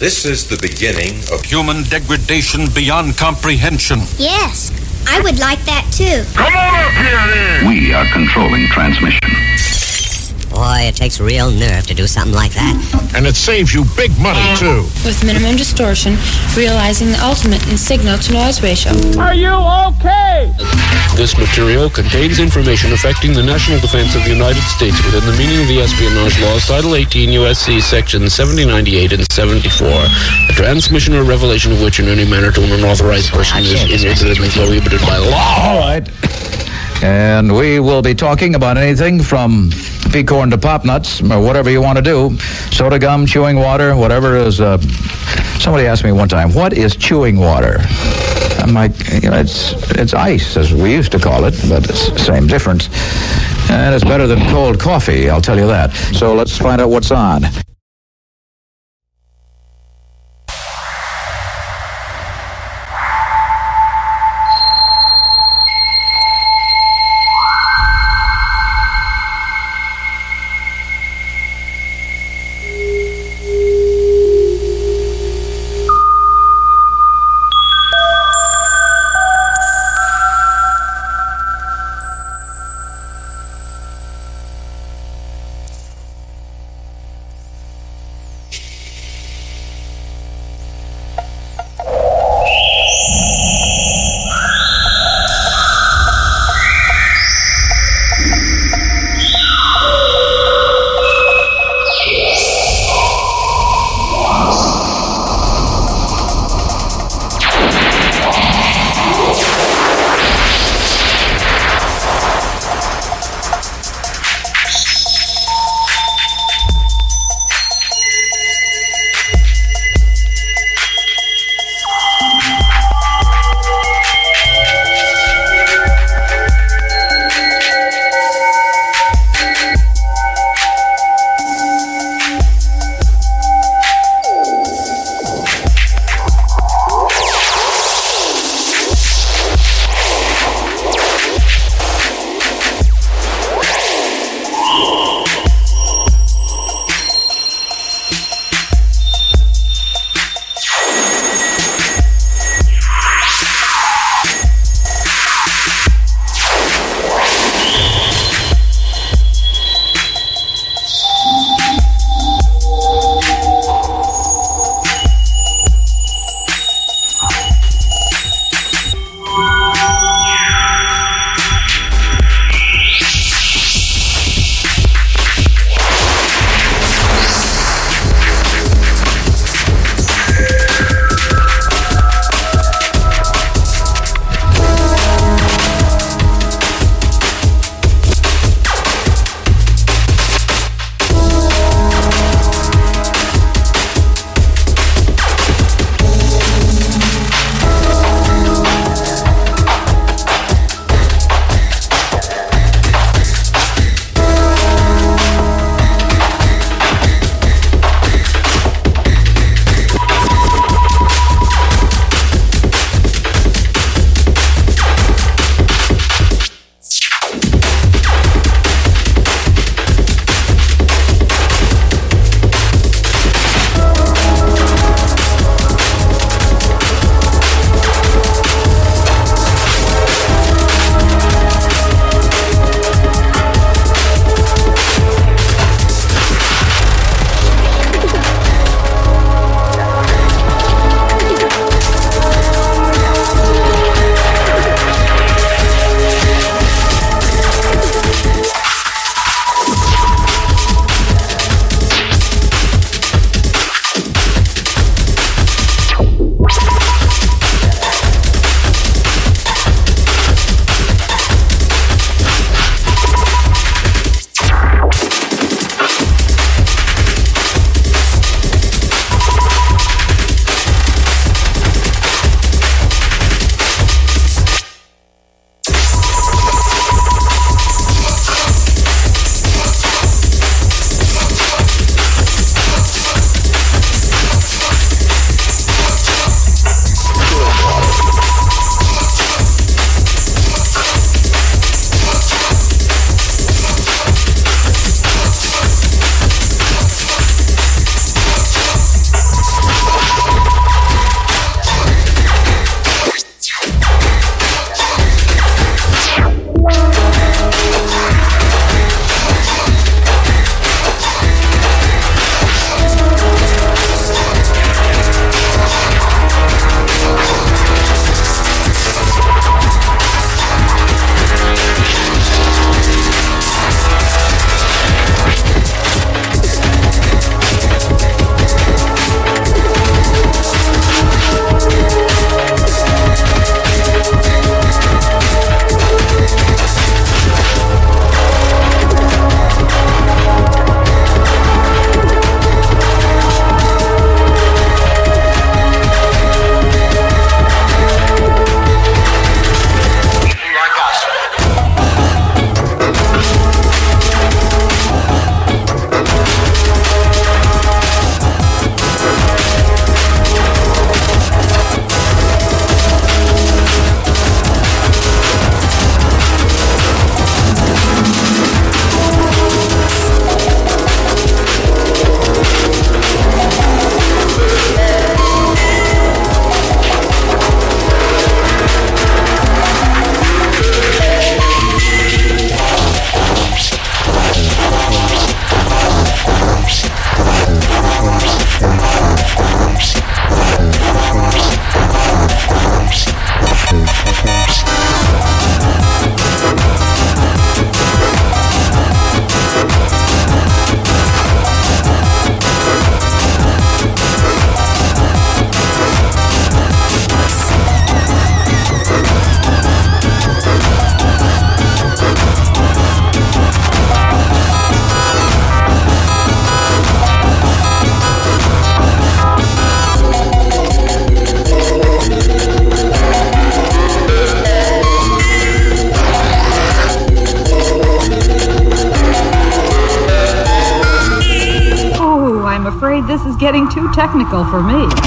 This is the beginning of Human degradation beyond comprehension. Yes, I would like that too. Come on up here then! We are controlling transmission. Boy, it takes real nerve to do something like that. And it saves you big money too. with minimum distortion, realizing the ultimate in signal to noise ratio. Are you okay? This material contains information affecting the national defense of the United States within the meaning of the espionage laws, Title 18 U.S.C. Section 7098 and 74. A transmission or revelation of which in any manner to an unauthorized person is inadvertently prohibited by law. All right. And we will be talking about anything from peacorn to pop nuts, or whatever you want to do. Soda gum, chewing water, whatever is. Uh, somebody asked me one time, what is chewing water? I'm like, you know, it's it's ice, as we used to call it, but it's the same difference. And it's better than cold coffee, I'll tell you that. So let's find out what's on. Technical for me.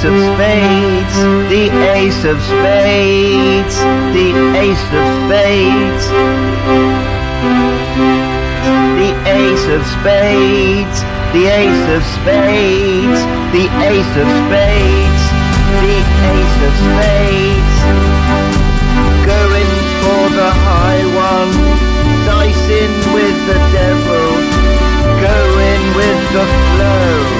ace of spades, the ace of spades, the ace of spades. The ace of spades, the ace of spades, the ace of spades, the ace of spades. Going for the high one, dicing with the devil, going with the flow.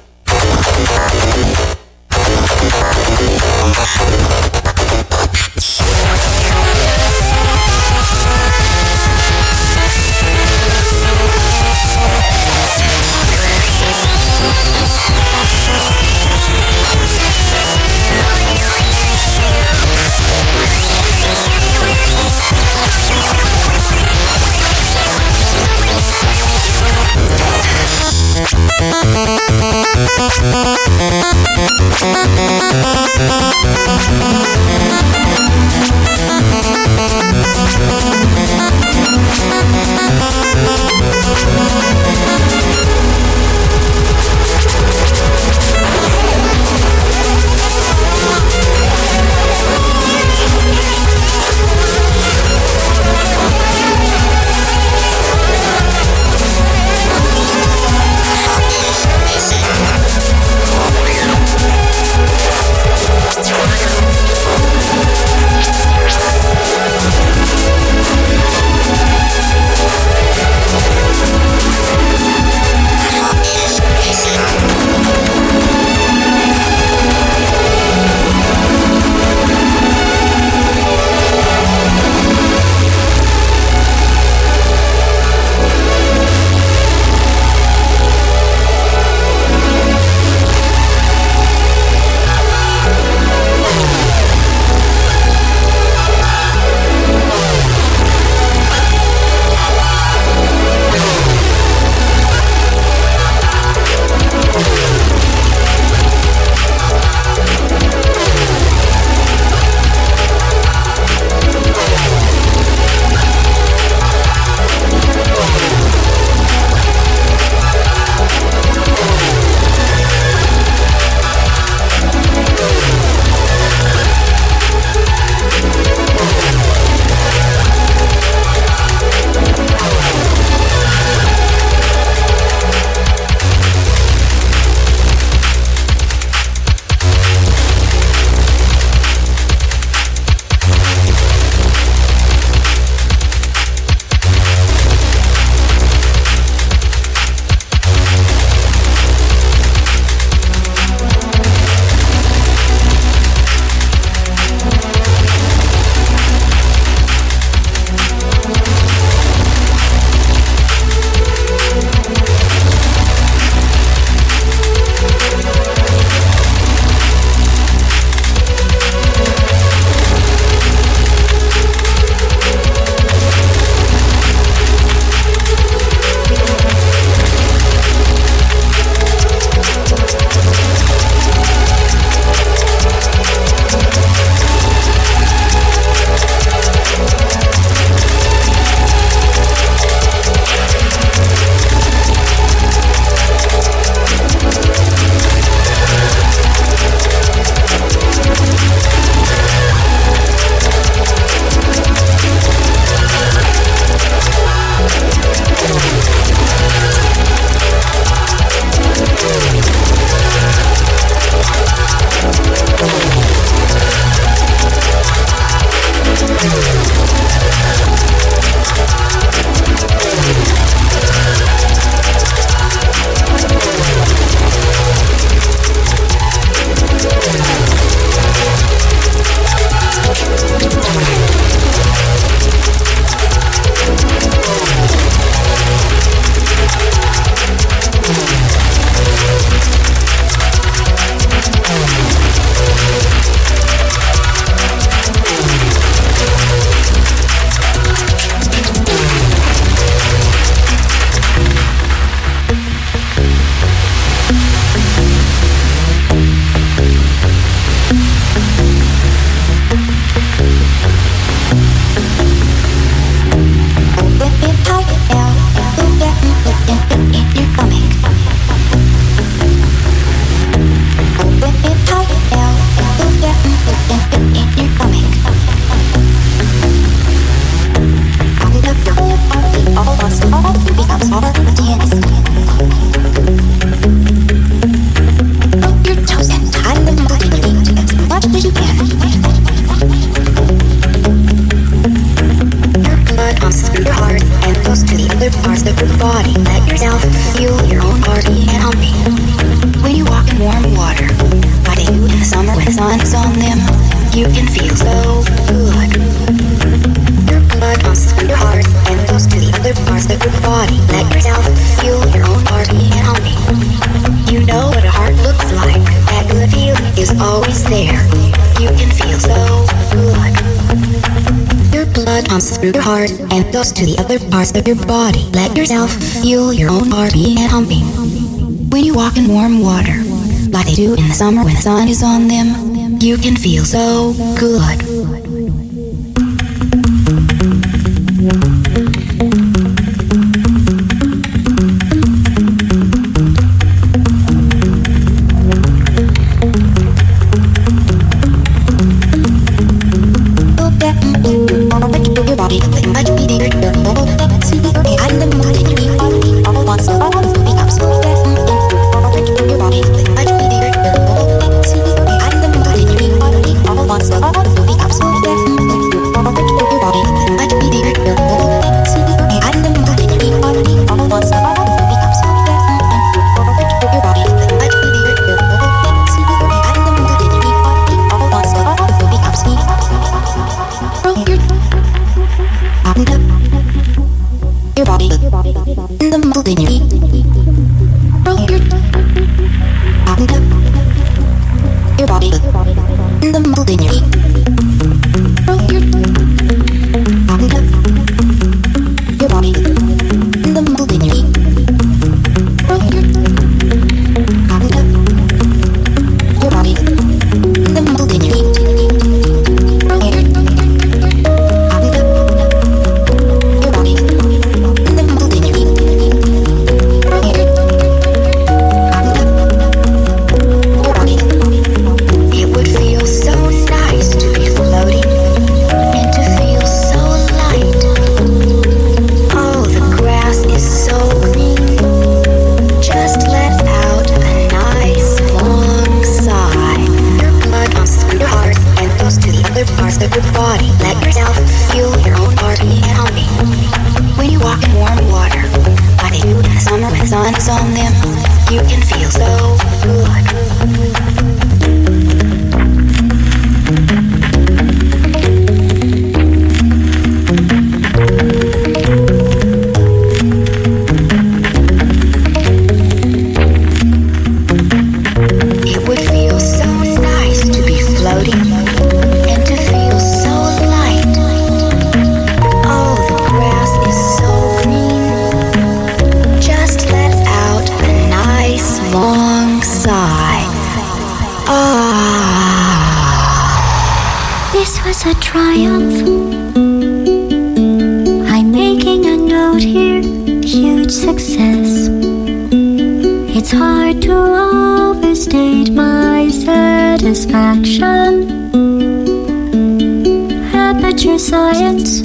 science.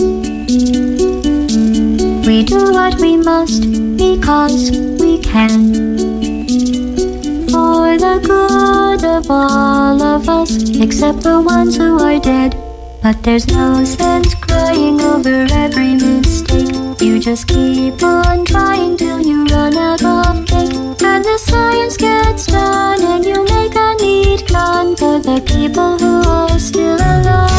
We do what we must because we can. For the good of all of us, except the ones who are dead. But there's no sense crying over every mistake. You just keep on trying till you run out of cake. And the science gets done, and you make a neat gun for the people who are still alive.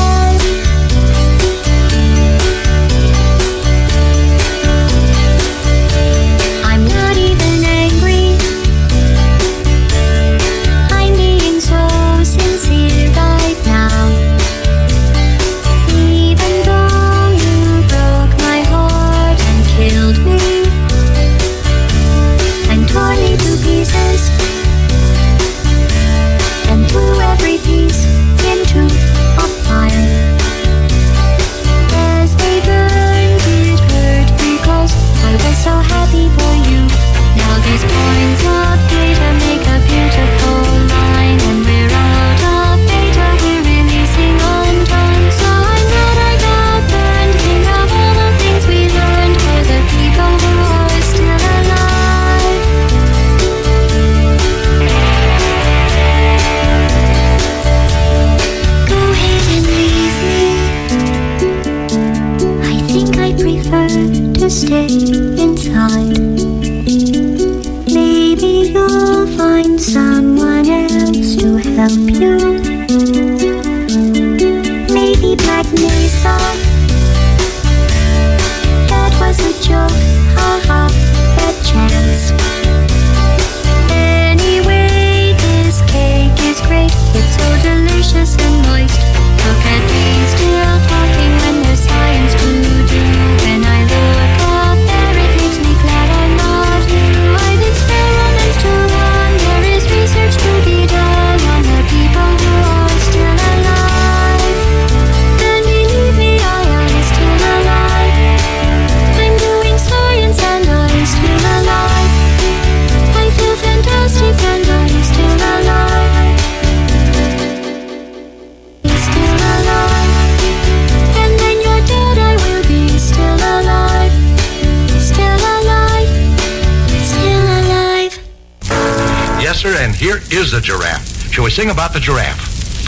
Here is a giraffe. Shall we sing about the giraffe?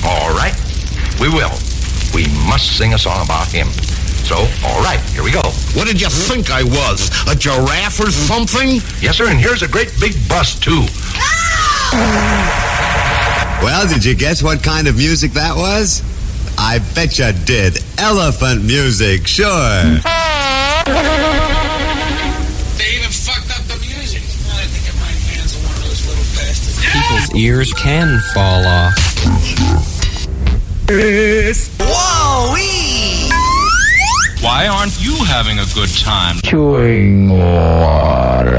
All right, we will. We must sing a song about him. So, all right, here we go. What did you think I was? A giraffe or something? Yes, sir, and here's a great big bus, too. Well, did you guess what kind of music that was? I bet you did. Elephant music, sure. Ears can fall off. Whoa! Why aren't you having a good time? Chewing water.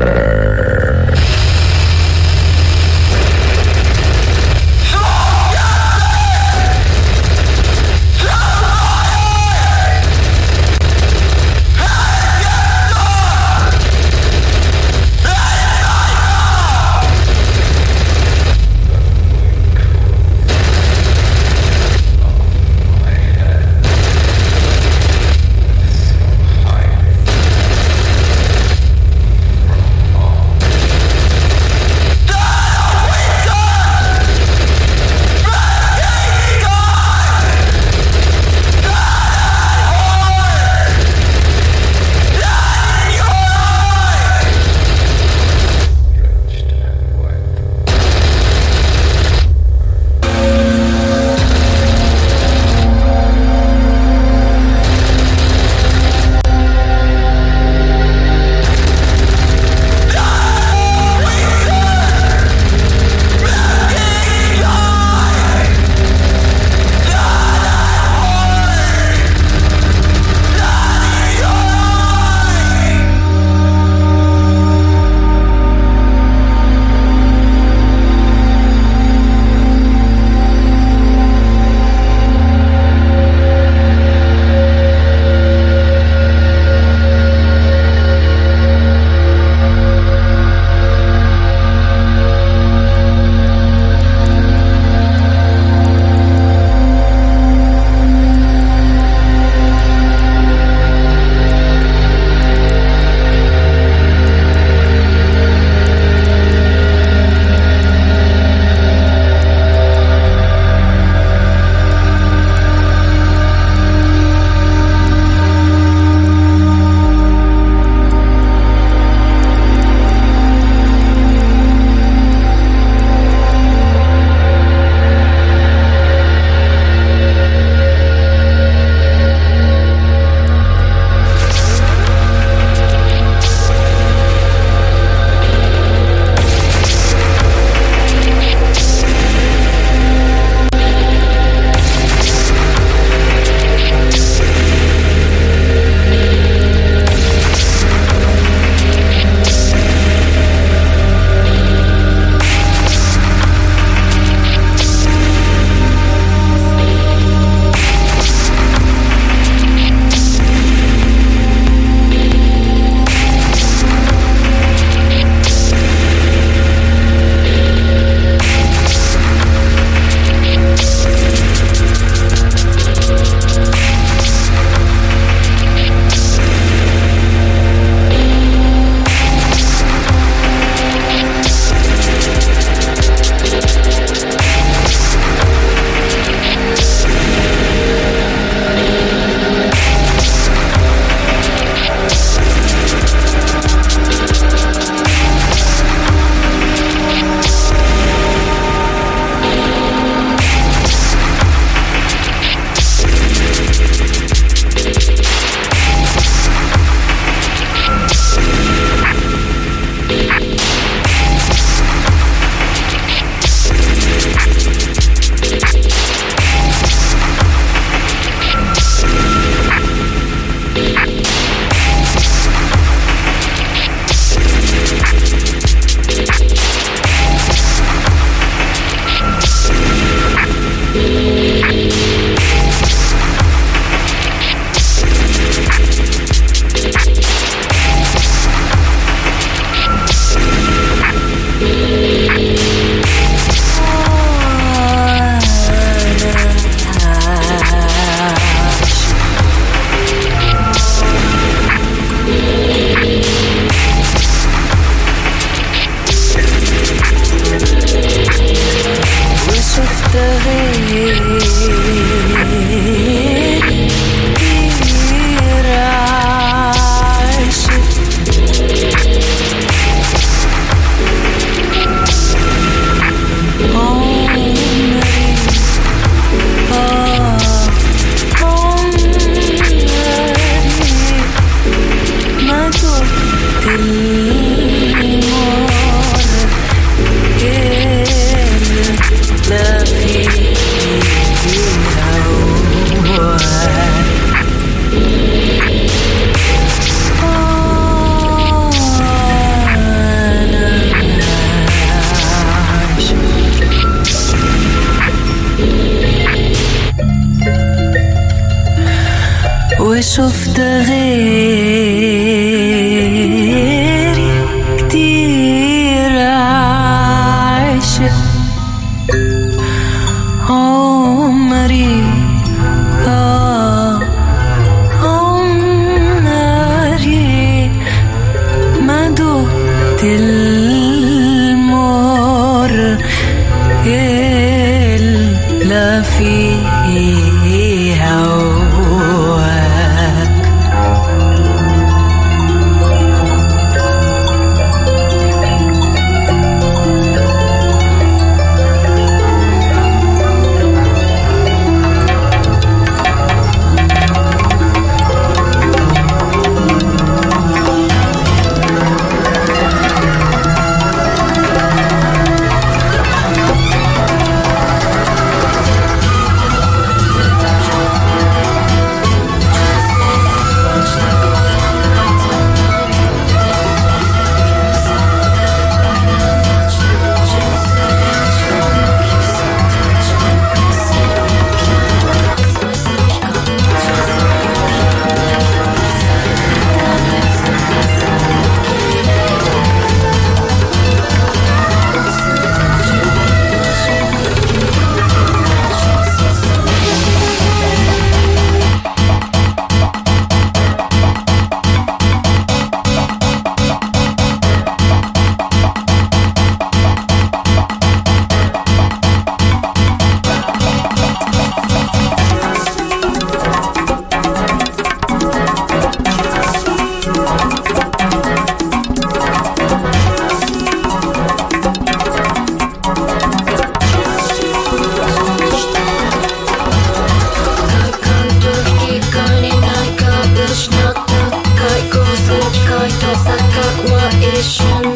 pourquoi et chante.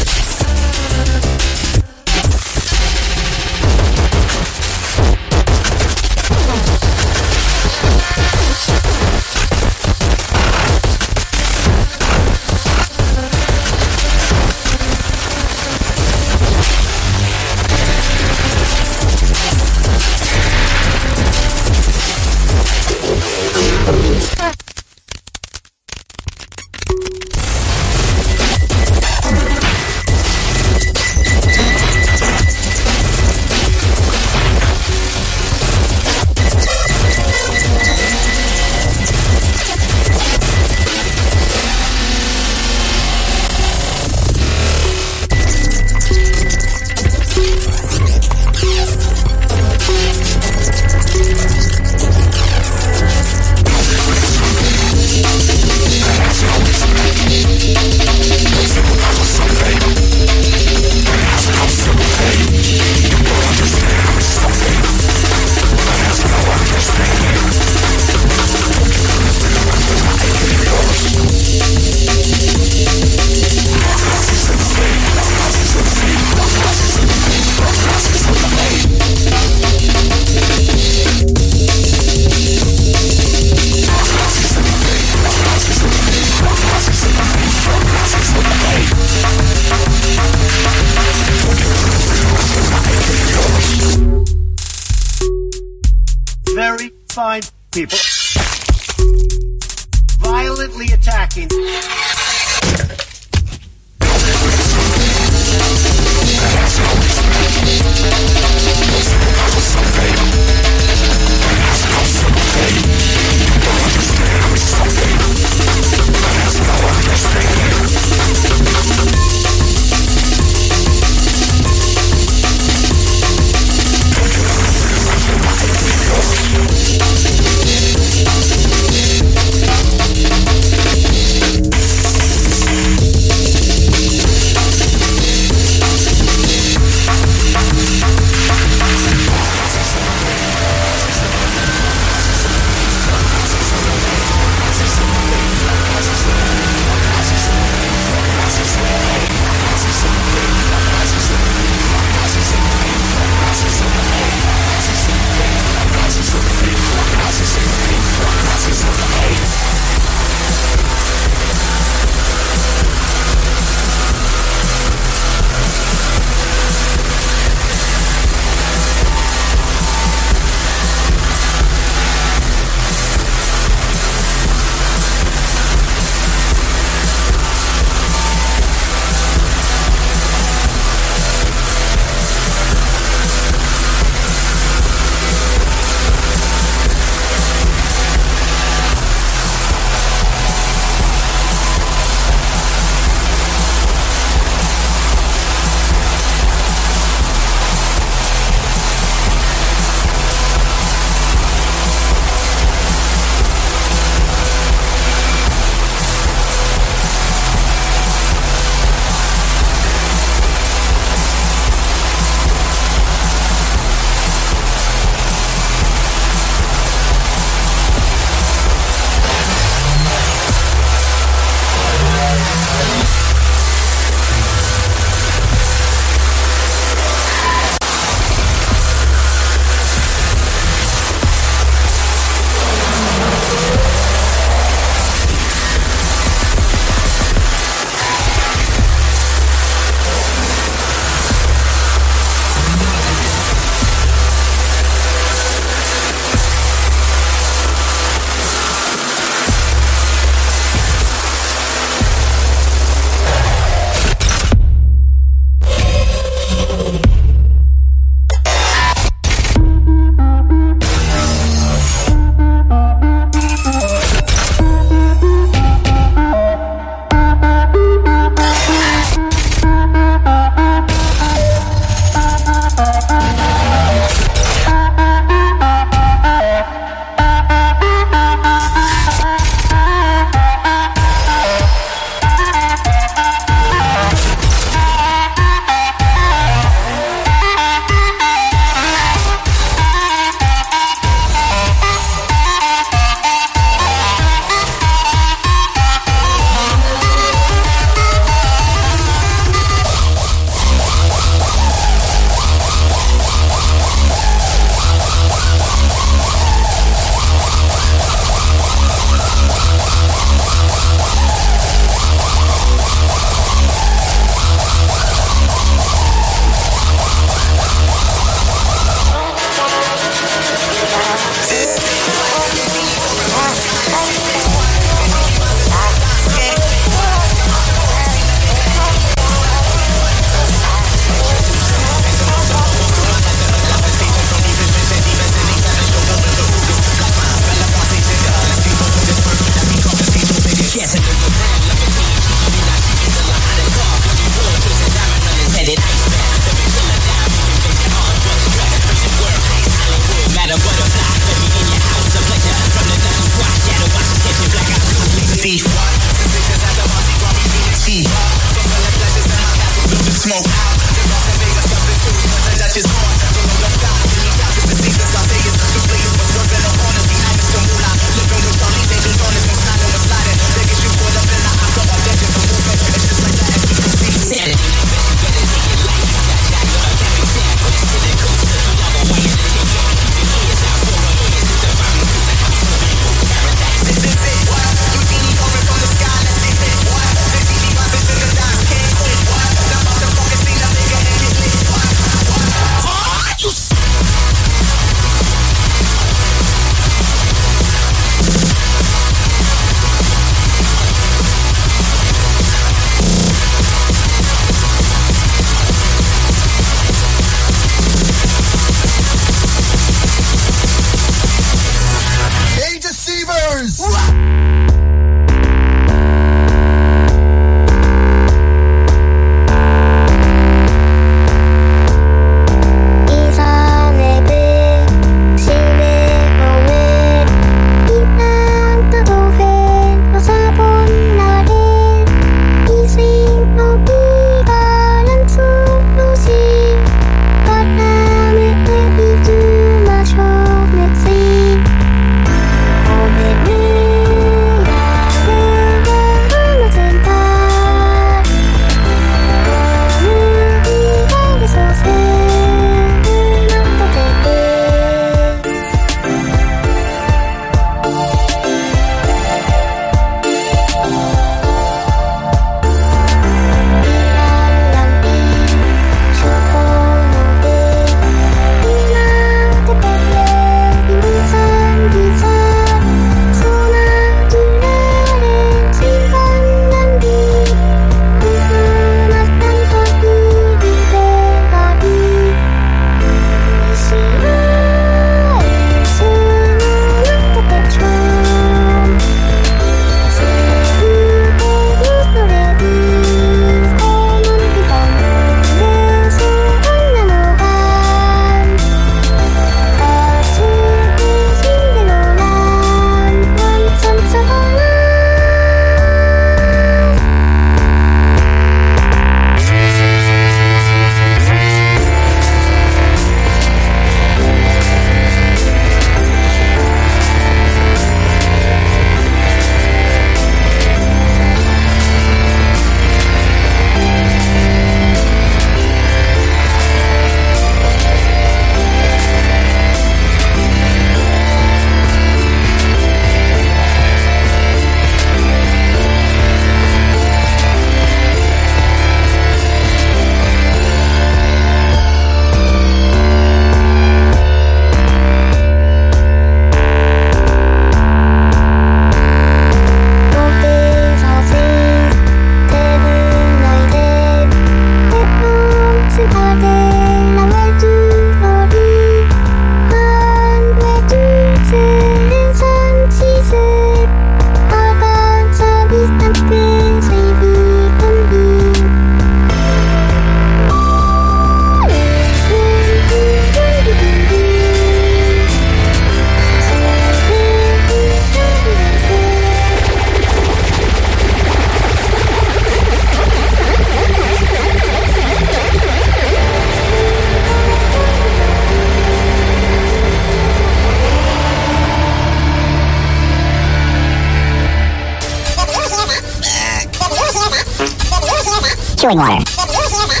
Chewing water.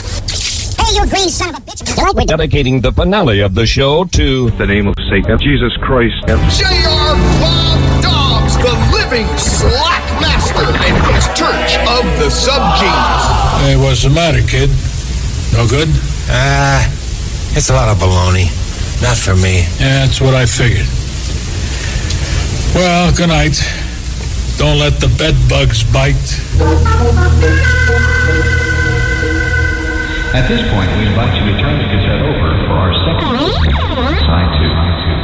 Hey, you green son of a bitch. You like Dedicating the finale of the show to the name of Satan, Jesus Christ. J.R. Bob Dobbs, the living slack master, and his church of the subgenius. Hey, what's the matter, kid? No good? Ah, it's a lot of baloney. Not for me. Yeah, that's what I figured. Well, good night. Don't let the bed bugs bite. At this point, we invite you to turn the cassette over for our second uh-huh. side two.